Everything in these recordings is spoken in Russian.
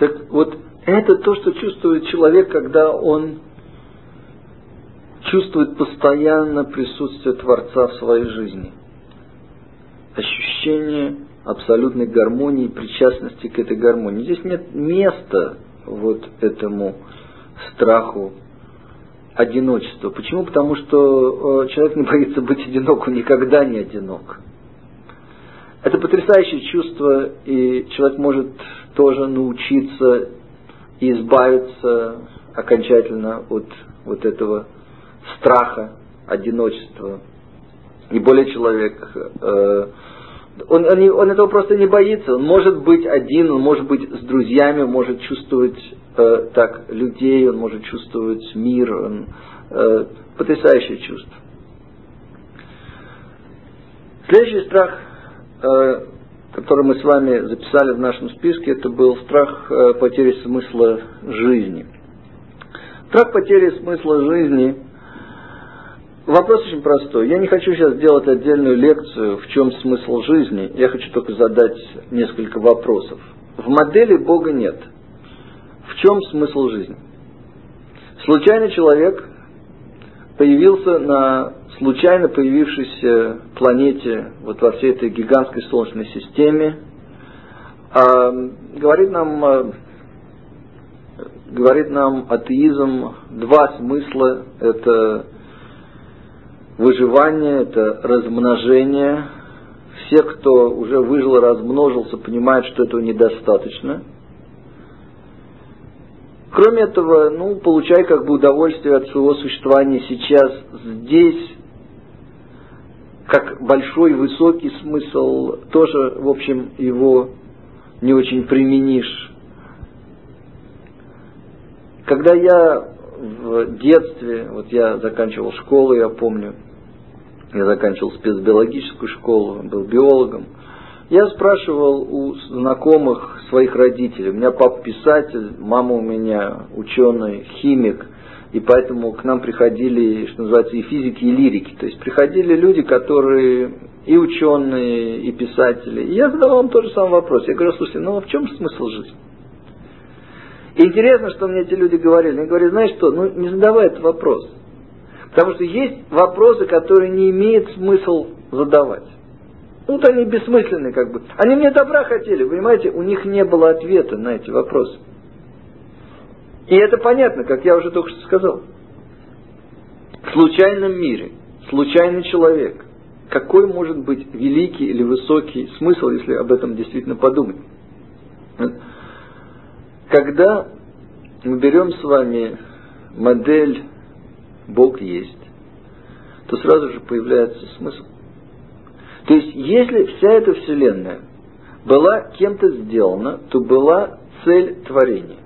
Так вот, это то, что чувствует человек, когда он чувствует постоянно присутствие Творца в своей жизни. Ощущение абсолютной гармонии, причастности к этой гармонии. Здесь нет места вот этому страху одиночества. Почему? Потому что э, человек не боится быть одинок, он никогда не одинок. Это потрясающее чувство, и человек может тоже научиться избавиться окончательно от вот этого страха, одиночества. И более человек, э, он, он, он этого просто не боится. Он может быть один, он может быть с друзьями, он может чувствовать э, так людей, он может чувствовать мир. Он, э, потрясающее чувство. Следующий страх, э, который мы с вами записали в нашем списке, это был страх э, потери смысла жизни. Страх потери смысла жизни – Вопрос очень простой. Я не хочу сейчас делать отдельную лекцию, в чем смысл жизни. Я хочу только задать несколько вопросов. В модели Бога нет. В чем смысл жизни? Случайный человек появился на случайно появившейся планете, вот во всей этой гигантской Солнечной системе, а, говорит нам, а, говорит нам атеизм два смысла. Это выживание, это размножение. Все, кто уже выжил и размножился, понимают, что этого недостаточно. Кроме этого, ну, получай как бы удовольствие от своего существования сейчас здесь, как большой, высокий смысл, тоже, в общем, его не очень применишь. Когда я в детстве, вот я заканчивал школу, я помню, я заканчивал спецбиологическую школу, был биологом. Я спрашивал у знакомых своих родителей. У меня папа писатель, мама у меня ученый, химик. И поэтому к нам приходили, что называется, и физики, и лирики. То есть приходили люди, которые и ученые, и писатели. И я задавал им тот же самый вопрос. Я говорю, слушайте, ну а в чем смысл жизни? Интересно, что мне эти люди говорили. Они говорят, знаешь что, ну не задавай этот вопрос. Потому что есть вопросы, которые не имеет смысл задавать. Ну, вот они бессмысленные как бы. Они мне добра хотели, понимаете, у них не было ответа на эти вопросы. И это понятно, как я уже только что сказал. В случайном мире, случайный человек, какой может быть великий или высокий смысл, если об этом действительно подумать? Когда мы берем с вами модель Бог есть, то сразу же появляется смысл. То есть, если вся эта Вселенная была кем-то сделана, то была цель творения.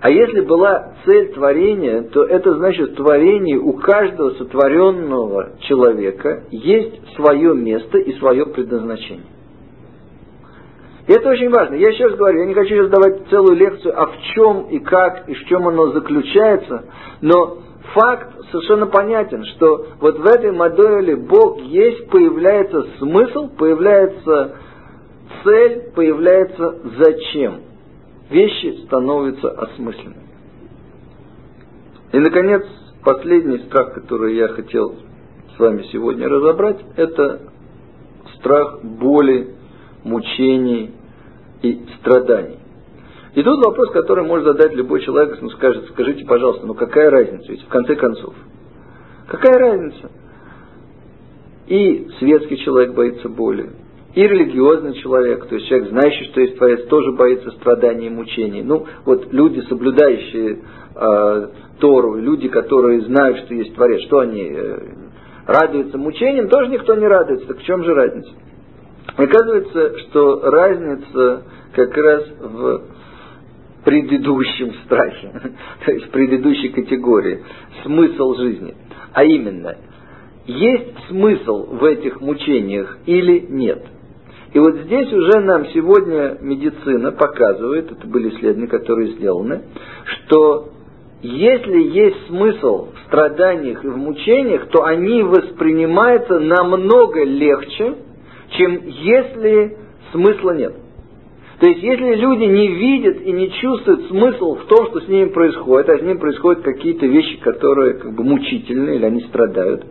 А если была цель творения, то это значит, в творении у каждого сотворенного человека есть свое место и свое предназначение. Это очень важно. Я раз говорю, я не хочу сейчас давать целую лекцию, а в чем и как, и в чем оно заключается, но факт совершенно понятен, что вот в этой модели Бог есть, появляется смысл, появляется цель, появляется зачем. Вещи становятся осмысленными. И, наконец, последний страх, который я хотел с вами сегодня разобрать, это страх боли, мучений и страданий. И тут вопрос, который может задать любой человек, он скажет, скажите, пожалуйста, ну какая разница, ведь в конце концов, какая разница? И светский человек боится боли, и религиозный человек, то есть человек, знающий, что есть Творец, тоже боится страданий и мучений. Ну, вот люди, соблюдающие э, Тору, люди, которые знают, что есть Творец, что они э, радуются мучениям, тоже никто не радуется. Так в чем же разница? Оказывается, что разница как раз в предыдущем страхе, то есть в предыдущей категории, смысл жизни. А именно, есть смысл в этих мучениях или нет? И вот здесь уже нам сегодня медицина показывает, это были исследования, которые сделаны, что если есть смысл в страданиях и в мучениях, то они воспринимаются намного легче, чем если смысла нет. То есть, если люди не видят и не чувствуют смысл в том, что с ними происходит, а с ними происходят какие-то вещи, которые как бы мучительные, или они страдают,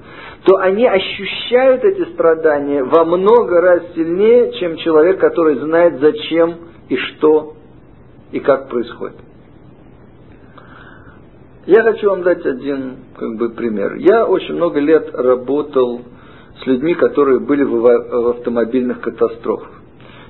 то они ощущают эти страдания во много раз сильнее, чем человек, который знает, зачем и что и как происходит. Я хочу вам дать один как бы, пример. Я очень много лет работал с людьми, которые были в, в автомобильных катастрофах.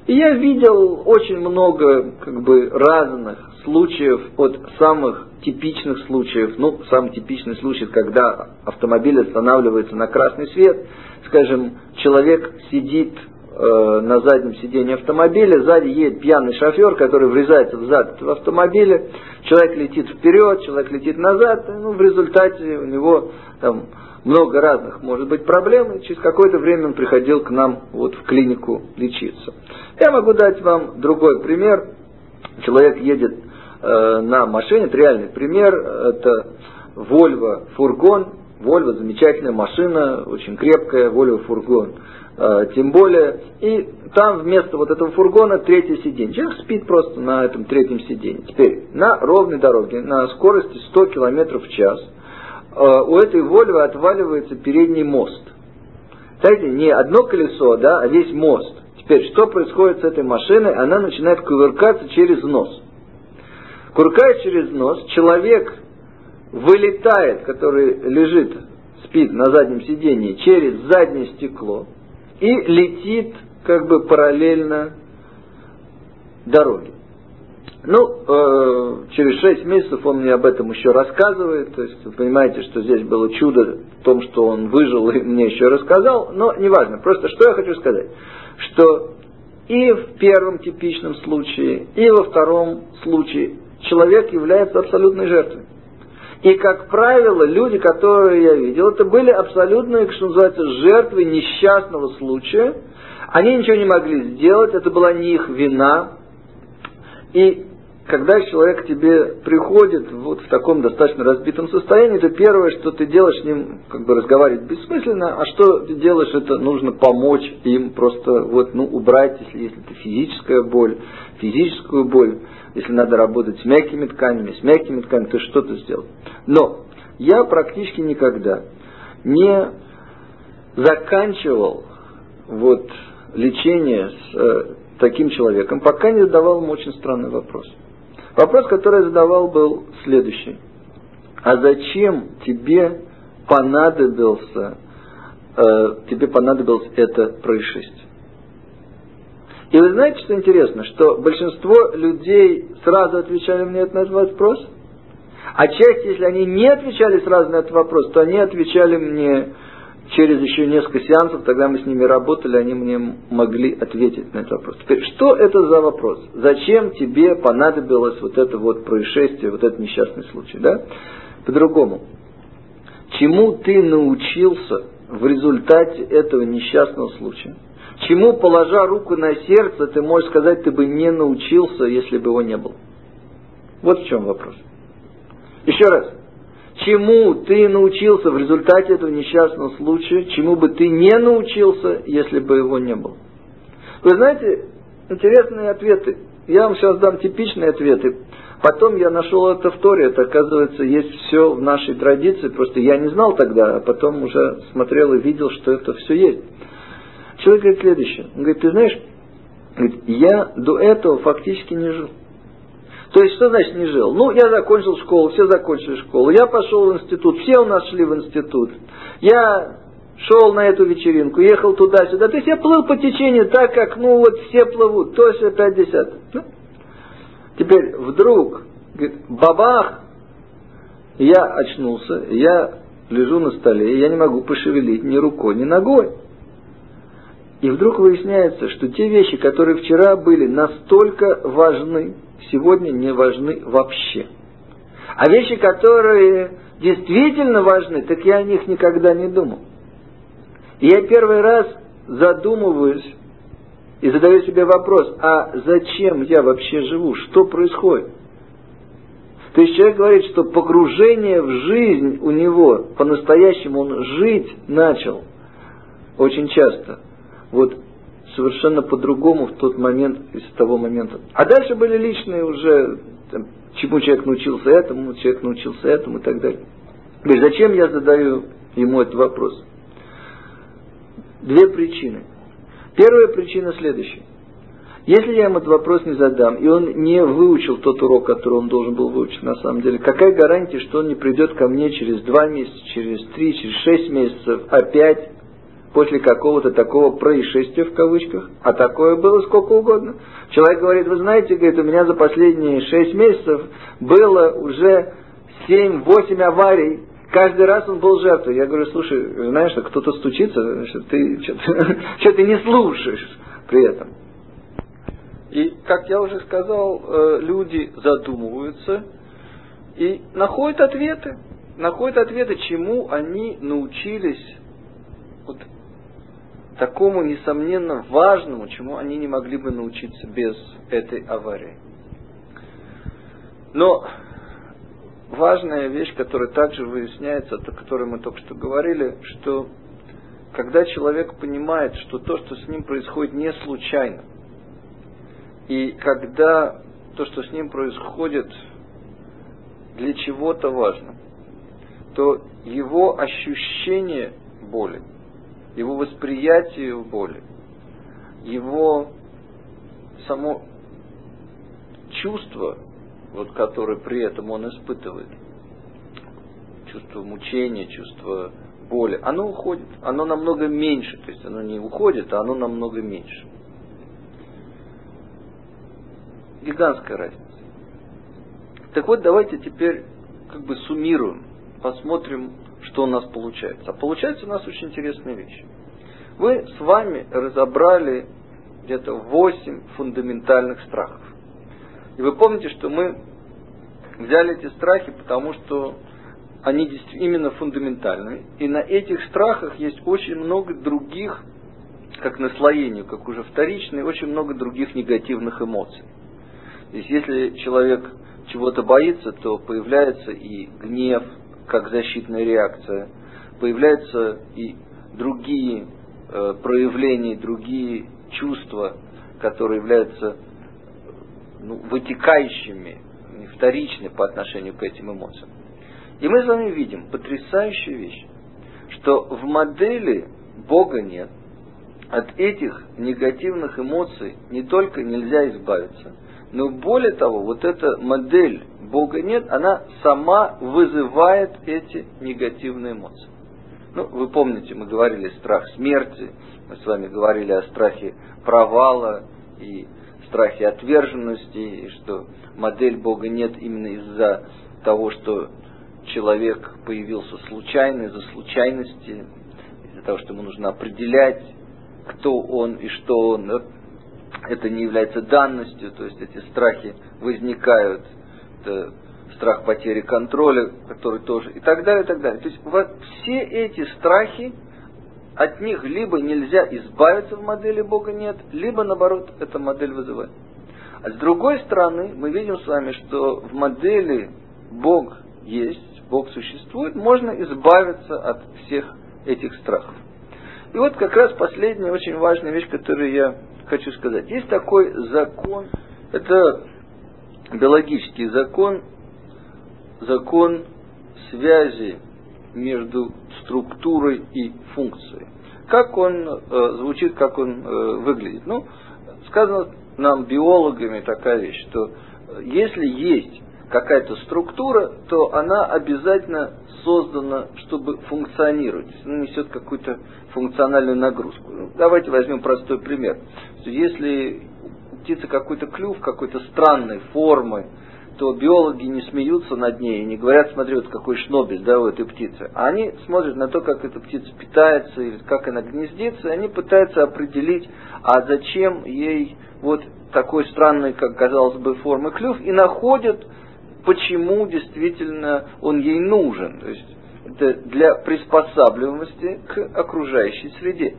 И я видел очень много как бы, разных случаев, от самых типичных случаев, ну, самый типичный случай, когда автомобиль останавливается на красный свет, скажем, человек сидит э, на заднем сиденье автомобиля, сзади едет пьяный шофер, который врезается в зад этого автомобиля, человек летит вперед, человек летит назад, ну, в результате у него там много разных, может быть, проблем, и через какое-то время он приходил к нам вот в клинику лечиться. Я могу дать вам другой пример. Человек едет э, на машине, это реальный пример, это Volvo фургон, Volvo замечательная машина, очень крепкая, Volvo фургон. Э, тем более, и там вместо вот этого фургона третье сиденье. Человек спит просто на этом третьем сиденье. Теперь, на ровной дороге, на скорости 100 км в час, у этой Volvo отваливается передний мост. Знаете, не одно колесо, да, а весь мост. Теперь, что происходит с этой машиной? Она начинает кувыркаться через нос. Кувыркаясь через нос, человек вылетает, который лежит, спит на заднем сидении, через заднее стекло и летит как бы параллельно дороге. Ну, э, через шесть месяцев он мне об этом еще рассказывает. То есть вы понимаете, что здесь было чудо в том, что он выжил и мне еще рассказал. Но неважно. Просто что я хочу сказать что и в первом типичном случае, и во втором случае человек является абсолютной жертвой. И, как правило, люди, которые я видел, это были абсолютные, что называется, жертвы несчастного случая. Они ничего не могли сделать, это была не их вина. И когда человек к тебе приходит вот в таком достаточно разбитом состоянии, то первое, что ты делаешь с ним, как бы разговаривать бессмысленно, а что ты делаешь, это нужно помочь им просто вот, ну, убрать, если, если это физическая боль, физическую боль, если надо работать с мягкими тканями, с мягкими тканями, то что-то сделать. Но я практически никогда не заканчивал вот лечение с э, таким человеком, пока не задавал ему очень странный вопрос. Вопрос, который я задавал, был следующий. А зачем тебе понадобился, э, тебе понадобилось это происшествие? И вы знаете, что интересно, что большинство людей сразу отвечали мне на этот вопрос, а часть, если они не отвечали сразу на этот вопрос, то они отвечали мне через еще несколько сеансов, тогда мы с ними работали, они мне могли ответить на этот вопрос. Теперь, что это за вопрос? Зачем тебе понадобилось вот это вот происшествие, вот этот несчастный случай, да? По-другому. Чему ты научился в результате этого несчастного случая? Чему, положа руку на сердце, ты можешь сказать, ты бы не научился, если бы его не было? Вот в чем вопрос. Еще раз чему ты научился в результате этого несчастного случая, чему бы ты не научился, если бы его не было. Вы знаете, интересные ответы. Я вам сейчас дам типичные ответы. Потом я нашел это в Торе, это оказывается есть все в нашей традиции, просто я не знал тогда, а потом уже смотрел и видел, что это все есть. Человек говорит следующее, он говорит, ты знаешь, я до этого фактически не жил. То есть, что значит не жил? Ну, я закончил школу, все закончили школу. Я пошел в институт, все у нас шли в институт. Я шел на эту вечеринку, ехал туда-сюда. То есть я плыл по течению так, как, ну, вот все плывут, то есть опять десятых. Ну. Теперь вдруг, говорит, бабах, я очнулся, я лежу на столе, я не могу пошевелить ни рукой, ни ногой. И вдруг выясняется, что те вещи, которые вчера были настолько важны, сегодня не важны вообще. А вещи, которые действительно важны, так я о них никогда не думал. И я первый раз задумываюсь и задаю себе вопрос, а зачем я вообще живу? Что происходит? То есть человек говорит, что погружение в жизнь у него, по-настоящему он жить начал очень часто. Вот совершенно по-другому в тот момент, из того момента. А дальше были личные уже, там, чему человек научился этому, человек научился этому и так далее. Говорит, зачем я задаю ему этот вопрос? Две причины. Первая причина следующая. Если я ему этот вопрос не задам, и он не выучил тот урок, который он должен был выучить на самом деле, какая гарантия, что он не придет ко мне через два месяца, через три, через шесть месяцев опять после какого-то такого происшествия в кавычках, а такое было сколько угодно. Человек говорит, вы знаете, говорит, у меня за последние шесть месяцев было уже семь-восемь аварий, каждый раз он был жертвой. Я говорю, слушай, знаешь, что кто-то стучится, значит, ты что ты не слушаешь при этом. И, как я уже сказал, э, люди задумываются и находят ответы. Находят ответы, чему они научились вот такому, несомненно, важному, чему они не могли бы научиться без этой аварии. Но важная вещь, которая также выясняется, о которой мы только что говорили, что когда человек понимает, что то, что с ним происходит, не случайно, и когда то, что с ним происходит, для чего-то важно, то его ощущение боли, его восприятие боли, его само чувство, вот, которое при этом он испытывает, чувство мучения, чувство боли, оно уходит, оно намного меньше, то есть оно не уходит, а оно намного меньше. Гигантская разница. Так вот, давайте теперь как бы суммируем, посмотрим, что у нас получается. А получается у нас очень интересная вещь. Мы с вами разобрали где-то 8 фундаментальных страхов. И вы помните, что мы взяли эти страхи, потому что они именно фундаментальны. И на этих страхах есть очень много других, как наслоению, как уже вторичные, очень много других негативных эмоций. То есть если человек чего-то боится, то появляется и гнев, как защитная реакция, появляются и другие э, проявления, другие чувства, которые являются ну, вытекающими, вторичны по отношению к этим эмоциям. И мы с вами видим потрясающую вещь, что в модели Бога нет, от этих негативных эмоций не только нельзя избавиться – но более того, вот эта модель Бога нет, она сама вызывает эти негативные эмоции. Ну, вы помните, мы говорили страх смерти, мы с вами говорили о страхе провала и страхе отверженности, и что модель Бога нет именно из-за того, что человек появился случайно, из-за случайности, из-за того, что ему нужно определять, кто он и что он это не является данностью, то есть эти страхи возникают, это страх потери контроля, который тоже, и так далее, и так далее. То есть вот все эти страхи, от них либо нельзя избавиться в модели Бога нет, либо наоборот эта модель вызывает. А с другой стороны, мы видим с вами, что в модели Бог есть, Бог существует, можно избавиться от всех этих страхов. И вот как раз последняя очень важная вещь, которую я хочу сказать. Есть такой закон, это биологический закон, закон связи между структурой и функцией. Как он э, звучит, как он э, выглядит? Ну, сказано нам биологами такая вещь, что если есть какая-то структура, то она обязательно создана, чтобы функционировать. Она несет какую-то функциональную нагрузку. Ну, давайте возьмем простой пример. Если у птицы какой-то клюв, какой-то странной формы, то биологи не смеются над ней и не говорят, смотри, вот какой шнобель да, у этой птицы. А они смотрят на то, как эта птица питается или как она гнездится, и они пытаются определить, а зачем ей вот такой странный, как казалось бы, формы клюв, и находят почему действительно он ей нужен. То есть это для приспосабливаемости к окружающей среде.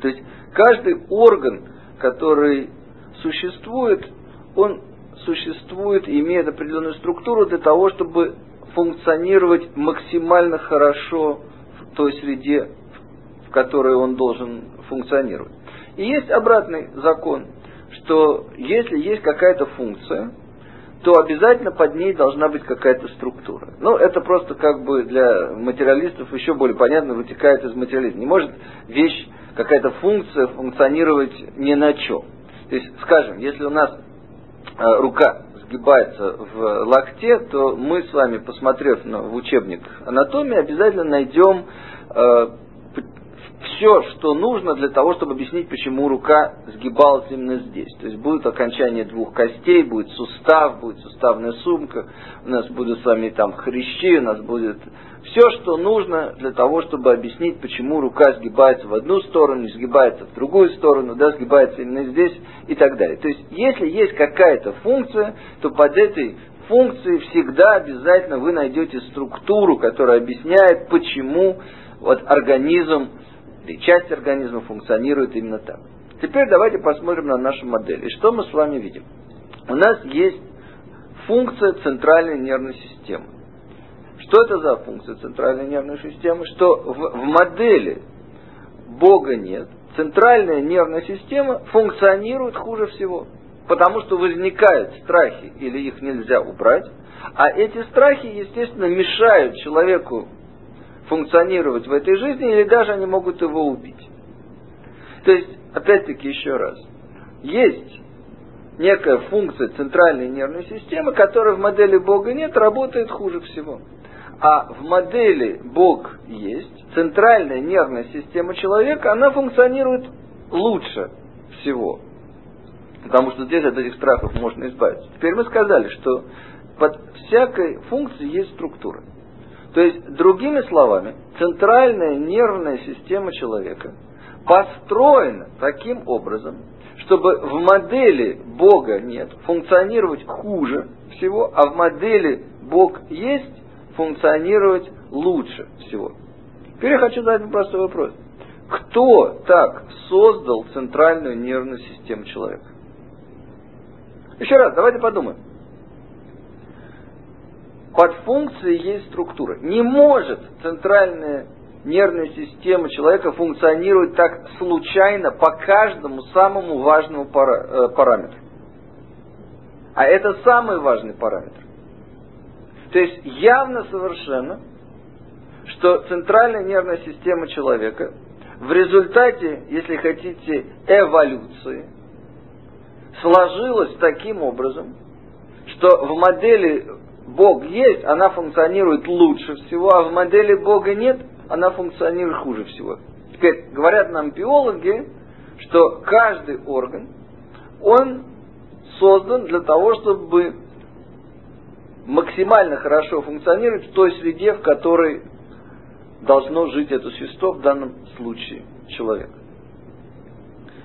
То есть каждый орган, который существует, он существует и имеет определенную структуру для того, чтобы функционировать максимально хорошо в той среде, в которой он должен функционировать. И есть обратный закон, что если есть какая-то функция, то обязательно под ней должна быть какая-то структура. Ну, это просто как бы для материалистов еще более понятно, вытекает из материализма. Не может вещь, какая-то функция функционировать ни на чем. То есть, скажем, если у нас э, рука сгибается в локте, то мы с вами, посмотрев на, в учебник анатомии, обязательно найдем э, все, что нужно для того, чтобы объяснить, почему рука сгибалась именно здесь. То есть будет окончание двух костей, будет сустав, будет суставная сумка, у нас будут с вами там хрящи, у нас будет все, что нужно для того, чтобы объяснить, почему рука сгибается в одну сторону, сгибается в другую сторону, да, сгибается именно здесь и так далее. То есть, если есть какая-то функция, то под этой функцией всегда обязательно вы найдете структуру, которая объясняет, почему вот организм часть организма функционирует именно так. Теперь давайте посмотрим на нашу модель. И что мы с вами видим? У нас есть функция центральной нервной системы. Что это за функция центральной нервной системы? Что в, в модели Бога нет, центральная нервная система функционирует хуже всего. Потому что возникают страхи, или их нельзя убрать, а эти страхи, естественно, мешают человеку функционировать в этой жизни, или даже они могут его убить. То есть, опять-таки еще раз, есть некая функция центральной нервной системы, которая в модели Бога нет, работает хуже всего. А в модели Бог есть, центральная нервная система человека, она функционирует лучше всего. Потому что здесь от этих страхов можно избавиться. Теперь мы сказали, что под всякой функцией есть структура. То есть, другими словами, центральная нервная система человека построена таким образом, чтобы в модели Бога нет функционировать хуже всего, а в модели Бог есть функционировать лучше всего. Теперь я хочу задать простой вопрос. Кто так создал центральную нервную систему человека? Еще раз, давайте подумаем под функцией есть структура. Не может центральная нервная система человека функционировать так случайно по каждому самому важному пара, э, параметру. А это самый важный параметр. То есть явно совершенно, что центральная нервная система человека в результате, если хотите, эволюции сложилась таким образом, что в модели Бог есть, она функционирует лучше всего, а в модели Бога нет, она функционирует хуже всего. Теперь говорят нам биологи, что каждый орган, он создан для того, чтобы максимально хорошо функционировать в той среде, в которой должно жить это существо, в данном случае человек.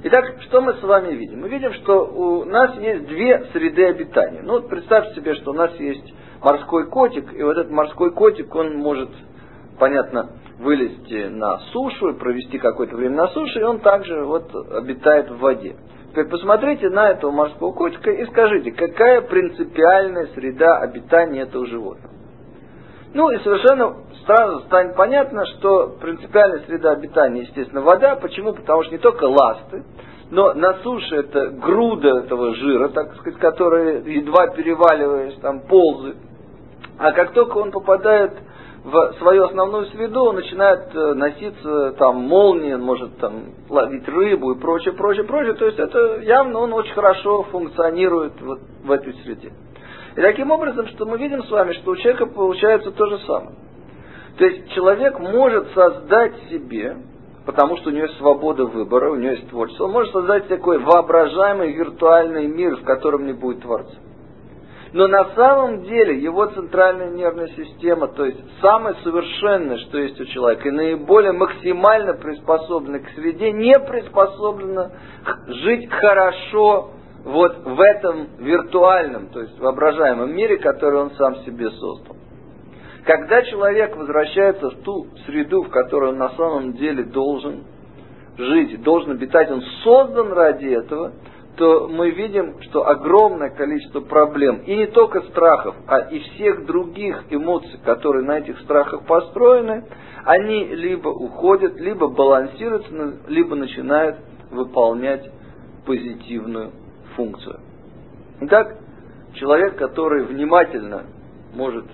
Итак, что мы с вами видим? Мы видим, что у нас есть две среды обитания. Ну вот представьте себе, что у нас есть морской котик, и вот этот морской котик, он может, понятно, вылезти на сушу провести какое-то время на суше, и он также вот обитает в воде. Теперь посмотрите на этого морского котика и скажите, какая принципиальная среда обитания этого животного. Ну и совершенно сразу станет понятно, что принципиальная среда обитания, естественно, вода. Почему? Потому что не только ласты, но на суше это груда этого жира, так сказать, который едва переваливаясь, там ползает. А как только он попадает в свою основную среду, он начинает э, носиться там молнии, он может там ловить рыбу и прочее, прочее, прочее. То есть это явно он очень хорошо функционирует вот в этой среде. И таким образом, что мы видим с вами, что у человека получается то же самое. То есть человек может создать себе, потому что у него есть свобода выбора, у него есть творчество, он может создать такой воображаемый виртуальный мир, в котором не будет Творца. Но на самом деле его центральная нервная система, то есть самое совершенное, что есть у человека, и наиболее максимально приспособлена к среде, не приспособлена жить хорошо вот в этом виртуальном, то есть воображаемом мире, который он сам себе создал. Когда человек возвращается в ту среду, в которой он на самом деле должен жить, должен обитать, он создан ради этого, то мы видим, что огромное количество проблем, и не только страхов, а и всех других эмоций, которые на этих страхах построены, они либо уходят, либо балансируются, либо начинают выполнять позитивную функцию. Итак, человек, который внимательно может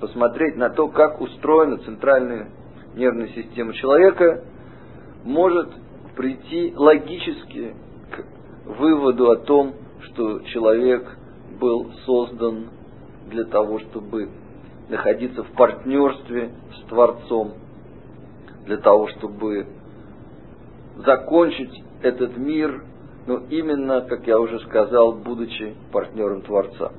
посмотреть на то, как устроена центральная нервная система человека, может прийти логически к выводу о том, что человек был создан для того, чтобы находиться в партнерстве с Творцом, для того, чтобы закончить этот мир, но именно, как я уже сказал, будучи партнером Творца.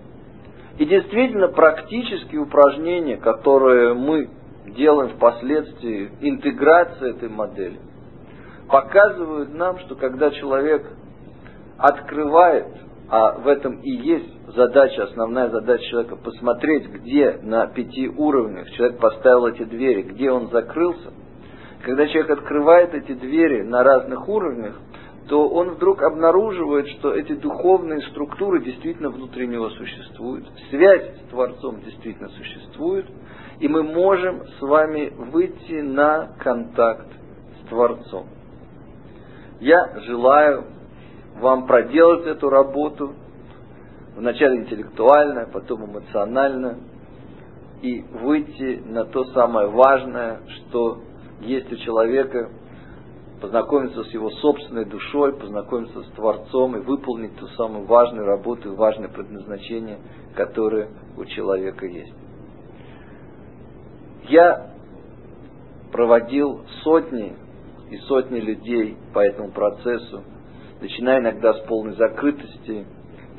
И действительно, практические упражнения, которые мы делаем впоследствии, интеграция этой модели, показывают нам, что когда человек открывает, а в этом и есть задача, основная задача человека, посмотреть, где на пяти уровнях человек поставил эти двери, где он закрылся, когда человек открывает эти двери на разных уровнях, то он вдруг обнаруживает, что эти духовные структуры действительно внутри него существуют, связь с Творцом действительно существует, и мы можем с вами выйти на контакт с Творцом. Я желаю вам проделать эту работу, вначале интеллектуально, потом эмоционально, и выйти на то самое важное, что есть у человека познакомиться с его собственной душой, познакомиться с Творцом и выполнить ту самую важную работу и важное предназначение, которое у человека есть. Я проводил сотни и сотни людей по этому процессу, начиная иногда с полной закрытости,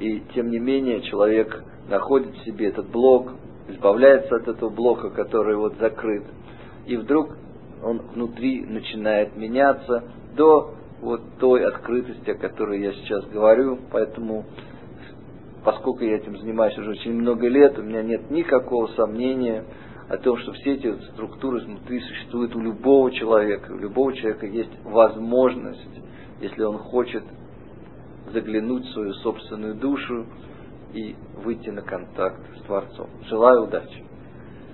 и тем не менее человек находит в себе этот блок, избавляется от этого блока, который вот закрыт, и вдруг он внутри начинает меняться до вот той открытости, о которой я сейчас говорю. Поэтому, поскольку я этим занимаюсь уже очень много лет, у меня нет никакого сомнения о том, что все эти структуры внутри существуют у любого человека. У любого человека есть возможность, если он хочет заглянуть в свою собственную душу и выйти на контакт с Творцом. Желаю удачи!